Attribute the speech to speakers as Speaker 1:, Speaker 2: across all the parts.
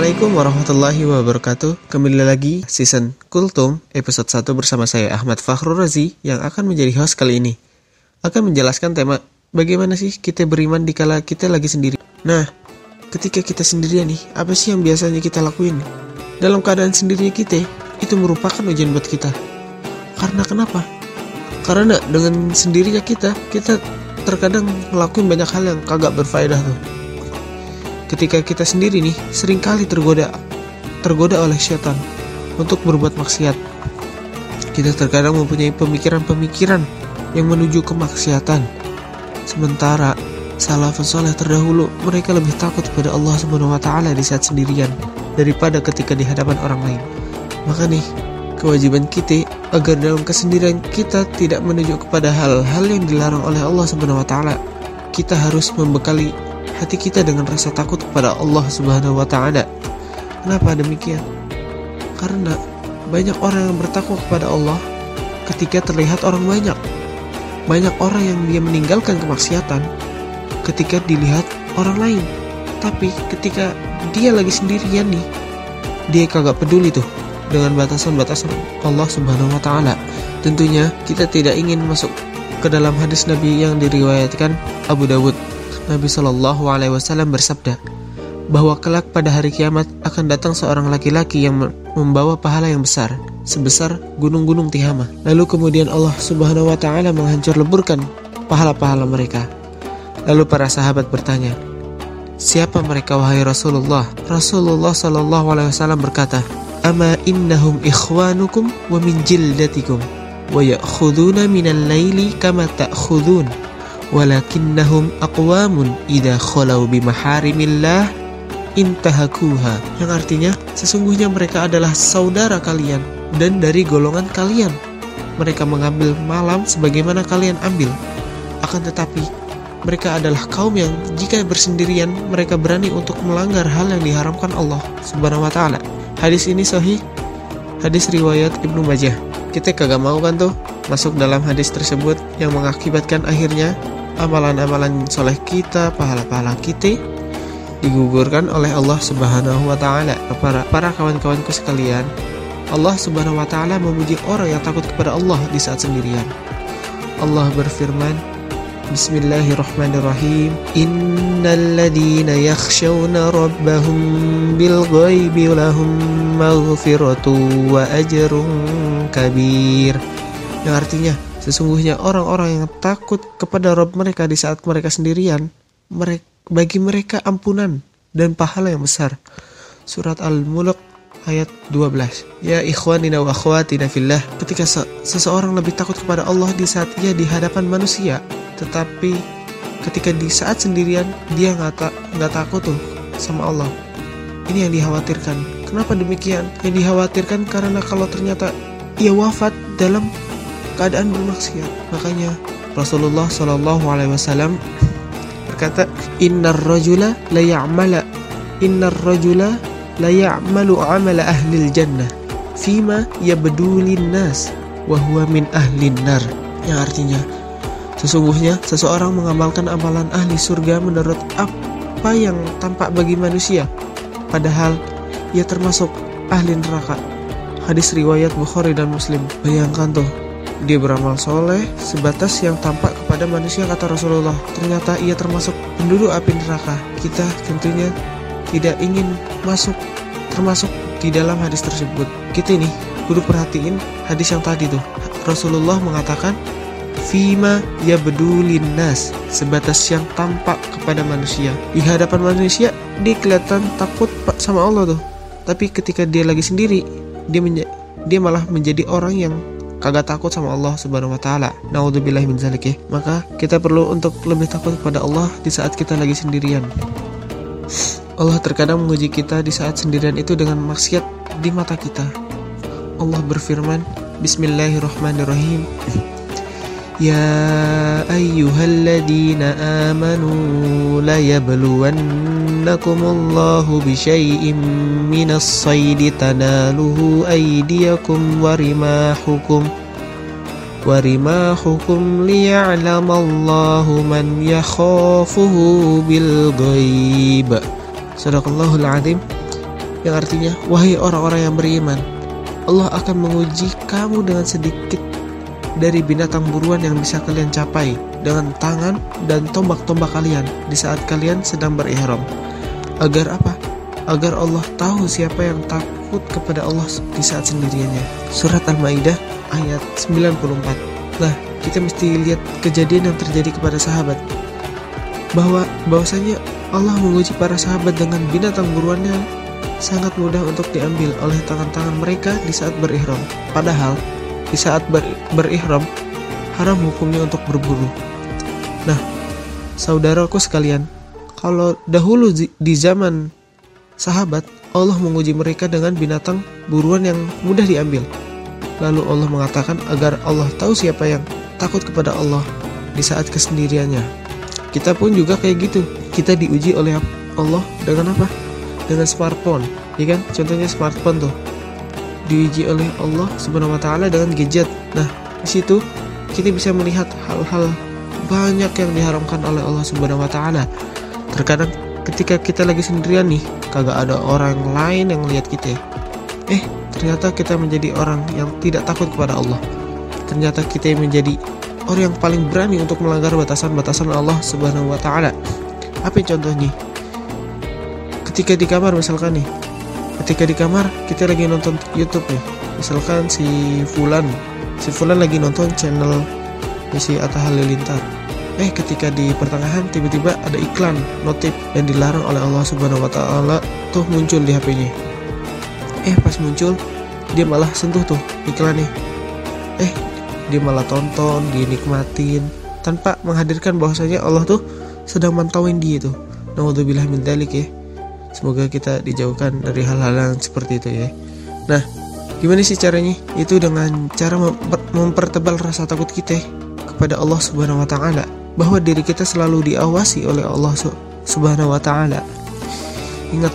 Speaker 1: Assalamualaikum warahmatullahi wabarakatuh. Kembali lagi season Kultum episode 1 bersama saya Ahmad Fakhrul Razi Yang akan menjadi host kali ini. Akan menjelaskan tema Bagaimana sih kita beriman dikala kita lagi sendiri? Nah, ketika kita sendirian nih Apa sih yang biasanya kita lakuin? Dalam keadaan sendirinya kita Itu merupakan ujian buat kita. Karena kenapa? Karena dengan sendirinya kita Kita terkadang ngelakuin banyak hal yang kagak berfaedah tuh ketika kita sendiri nih sering kali tergoda tergoda oleh setan untuk berbuat maksiat. Kita terkadang mempunyai pemikiran-pemikiran yang menuju kemaksiatan. Sementara salafus soleh terdahulu mereka lebih takut kepada Allah Subhanahu wa taala di saat sendirian daripada ketika di hadapan orang lain. Maka nih, kewajiban kita agar dalam kesendirian kita tidak menuju kepada hal-hal yang dilarang oleh Allah Subhanahu wa taala. Kita harus membekali hati kita dengan rasa takut kepada Allah Subhanahu wa taala. Kenapa demikian? Karena banyak orang yang bertakwa kepada Allah ketika terlihat orang banyak. Banyak orang yang dia meninggalkan kemaksiatan ketika dilihat orang lain. Tapi ketika dia lagi sendirian nih, dia kagak peduli tuh dengan batasan-batasan Allah Subhanahu wa taala. Tentunya kita tidak ingin masuk ke dalam hadis Nabi yang diriwayatkan Abu Dawud Nabi Shallallahu Alaihi Wasallam bersabda bahwa kelak pada hari kiamat akan datang seorang laki-laki yang membawa pahala yang besar sebesar gunung-gunung Tihama. Lalu kemudian Allah Subhanahu Wa Taala menghancur leburkan pahala-pahala mereka. Lalu para sahabat bertanya, Siapa mereka wahai Rasulullah? Rasulullah Shallallahu Alaihi Wasallam berkata, Ama innahum ikhwanukum wa min jildatikum wa ya'khuduna minal laili kama ta'khudun walakinnahum aqwamun idza khalau bimaharimillah intahakuha yang artinya sesungguhnya mereka adalah saudara kalian dan dari golongan kalian mereka mengambil malam sebagaimana kalian ambil akan tetapi mereka adalah kaum yang jika bersendirian mereka berani untuk melanggar hal yang diharamkan Allah Subhanahu wa taala. Hadis ini sahih. Hadis riwayat Ibnu Majah. Kita kagak mau kan tuh masuk dalam hadis tersebut yang mengakibatkan akhirnya amalan-amalan soleh kita, pahala-pahala kita digugurkan oleh Allah Subhanahu wa taala. Para para kawan-kawanku sekalian, Allah Subhanahu wa taala memuji orang yang takut kepada Allah di saat sendirian. Allah berfirman, Bismillahirrahmanirrahim. Innal ladina yakhshawna rabbahum bil ghaibi lahum maghfiratu wa ajrun kabir. Yang artinya, Sesungguhnya orang-orang yang takut kepada Rob mereka di saat mereka sendirian, mereka, bagi mereka ampunan dan pahala yang besar. Surat Al-Mulk ayat 12. Ya ikhwanina wa akhwatina fillah, ketika se seseorang lebih takut kepada Allah di saat ia di hadapan manusia, tetapi ketika di saat sendirian dia nggak ta nggak takut tuh sama Allah. Ini yang dikhawatirkan. Kenapa demikian? Yang dikhawatirkan karena kalau ternyata ia wafat dalam keadaan bermaksiat. Makanya Rasulullah Shallallahu Alaihi Wasallam berkata, Innar rajula la ya'mala Innar rajula la ya'malu amala ahli jannah fima yabdulin nas wa huwa min ahli nar. Yang artinya sesungguhnya seseorang mengamalkan amalan ahli surga menurut apa yang tampak bagi manusia padahal ia termasuk ahli neraka. Hadis riwayat Bukhari dan Muslim. Bayangkan tuh, dia beramal soleh sebatas yang tampak kepada manusia kata Rasulullah. Ternyata ia termasuk penduduk api neraka. Kita tentunya tidak ingin masuk termasuk di dalam hadis tersebut. Kita ini kudu perhatiin hadis yang tadi tuh. Rasulullah mengatakan Fima ya bedulin nas Sebatas yang tampak kepada manusia Di hadapan manusia Dia kelihatan takut sama Allah tuh Tapi ketika dia lagi sendiri Dia, dia malah menjadi orang yang kagak takut sama Allah Subhanahu wa taala. Nauzubillah min zalik ya. Maka kita perlu untuk lebih takut kepada Allah di saat kita lagi sendirian. Allah terkadang menguji kita di saat sendirian itu dengan maksiat di mata kita. Allah berfirman, Bismillahirrahmanirrahim. Ya ayyuhalladzina amanu la yabluwannakumullahu bisyai'im minas saydi tanaluhu aydiyakum wa rimahukum wa rimahukum liya'lamallahu man yakhafuhu bil ghaib. Sadaqallahul azim. yang artinya wahai orang-orang yang beriman Allah akan menguji kamu dengan sedikit dari binatang buruan yang bisa kalian capai dengan tangan dan tombak-tombak kalian di saat kalian sedang berihram agar apa? agar Allah tahu siapa yang takut kepada Allah di saat sendiriannya surat Al-Maidah ayat 94 nah kita mesti lihat kejadian yang terjadi kepada sahabat bahwa bahwasanya Allah menguji para sahabat dengan binatang buruannya sangat mudah untuk diambil oleh tangan-tangan mereka di saat berihram. Padahal di saat ber, berihram haram hukumnya untuk berburu. Nah, saudaraku sekalian, kalau dahulu di zaman sahabat Allah menguji mereka dengan binatang buruan yang mudah diambil. Lalu Allah mengatakan agar Allah tahu siapa yang takut kepada Allah di saat kesendiriannya. Kita pun juga kayak gitu. Kita diuji oleh Allah dengan apa? Dengan smartphone, ya? Contohnya smartphone tuh diuji oleh Allah Subhanahu wa taala dengan gadget. Nah, di situ kita bisa melihat hal-hal banyak yang diharamkan oleh Allah Subhanahu wa taala. Terkadang ketika kita lagi sendirian nih, kagak ada orang lain yang lihat kita. Eh, ternyata kita menjadi orang yang tidak takut kepada Allah ternyata kita menjadi orang yang paling berani untuk melanggar batasan-batasan Allah Subhanahu wa taala. Apa contohnya? Ketika di kamar misalkan nih. Ketika di kamar kita lagi nonton YouTube nih. Misalkan si Fulan, si Fulan lagi nonton channel si Atta Halilintar. Eh ketika di pertengahan tiba-tiba ada iklan notif dan dilarang oleh Allah Subhanahu wa taala tuh muncul di HP-nya. Eh pas muncul dia malah sentuh tuh iklannya. Eh dia malah tonton dinikmatin tanpa menghadirkan bahwasanya Allah tuh sedang mantauin dia tuh naudzubillah min dalik ya semoga kita dijauhkan dari hal-hal yang seperti itu ya nah gimana sih caranya itu dengan cara mempertebal rasa takut kita kepada Allah subhanahu wa ta'ala bahwa diri kita selalu diawasi oleh Allah subhanahu wa ta'ala ingat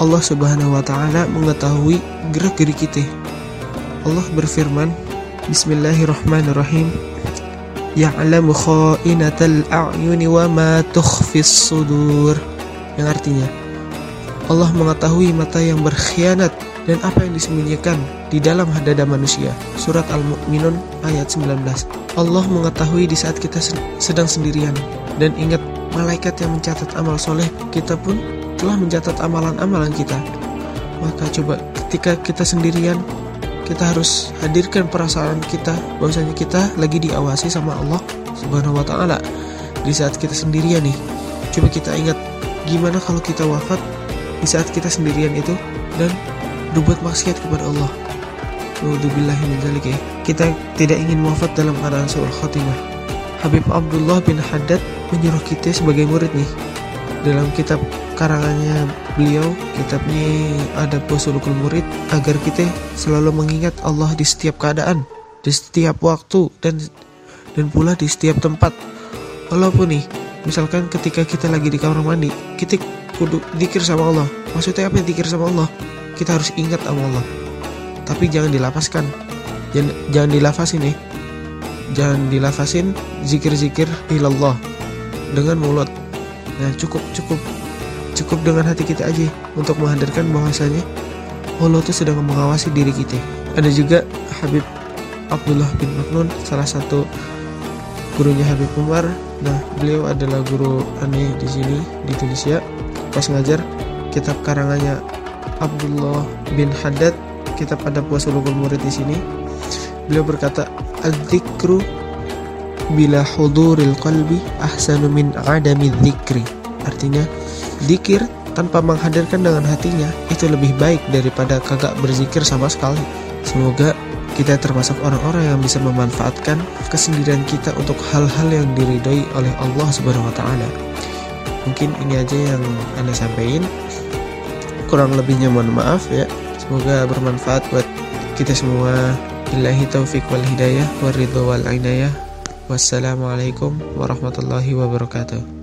Speaker 1: Allah subhanahu wa ta'ala mengetahui gerak-gerik kita Allah berfirman Bismillahirrahmanirrahim. Ya'lamu kha'inatal a'yuni wa ma tukhfis sudur. Yang artinya Allah mengetahui mata yang berkhianat dan apa yang disembunyikan di dalam dada manusia. Surat Al-Mu'minun ayat 19. Allah mengetahui di saat kita sedang sendirian dan ingat malaikat yang mencatat amal soleh kita pun telah mencatat amalan-amalan kita. Maka coba ketika kita sendirian kita harus hadirkan perasaan kita bahwasanya kita lagi diawasi sama Allah Subhanahu wa taala. Di saat kita sendirian nih, coba kita ingat gimana kalau kita wafat di saat kita sendirian itu dan berbuat maksiat kepada Allah. Naudzubillahi ya. Kita tidak ingin wafat dalam keadaan suul khatimah. Habib Abdullah bin Haddad menyuruh kita sebagai murid nih dalam kitab karangannya beliau kitabnya ada Posulukul Murid agar kita selalu mengingat Allah di setiap keadaan di setiap waktu dan dan pula di setiap tempat walaupun nih misalkan ketika kita lagi di kamar mandi kita kudu dikir sama Allah maksudnya apa dikir sama Allah kita harus ingat sama Allah tapi jangan dilapaskan jangan, jangan dilafasin nih jangan dilafasin zikir-zikir ilallah dengan mulut nah cukup cukup cukup dengan hati kita aja untuk menghadirkan bahwasanya Allah itu sedang mengawasi diri kita. Ada juga Habib Abdullah bin Maknun, salah satu gurunya Habib Umar. Nah, beliau adalah guru aneh di sini di Tunisia. Pas ngajar kitab karangannya Abdullah bin Haddad, kitab ada puasa lugul murid di sini. Beliau berkata, "Adzikru bila huduril qalbi ahsanu min adami dzikri." Artinya, Dikir tanpa menghadirkan dengan hatinya itu lebih baik daripada kagak berzikir sama sekali. Semoga kita termasuk orang-orang yang bisa memanfaatkan kesendirian kita untuk hal-hal yang diridhoi oleh Allah Subhanahu wa taala. Mungkin ini aja yang Anda sampaikan. Kurang lebihnya mohon maaf ya. Semoga bermanfaat buat kita semua. Billahi taufik wal hidayah waridho wal inayah. Wassalamualaikum warahmatullahi wabarakatuh.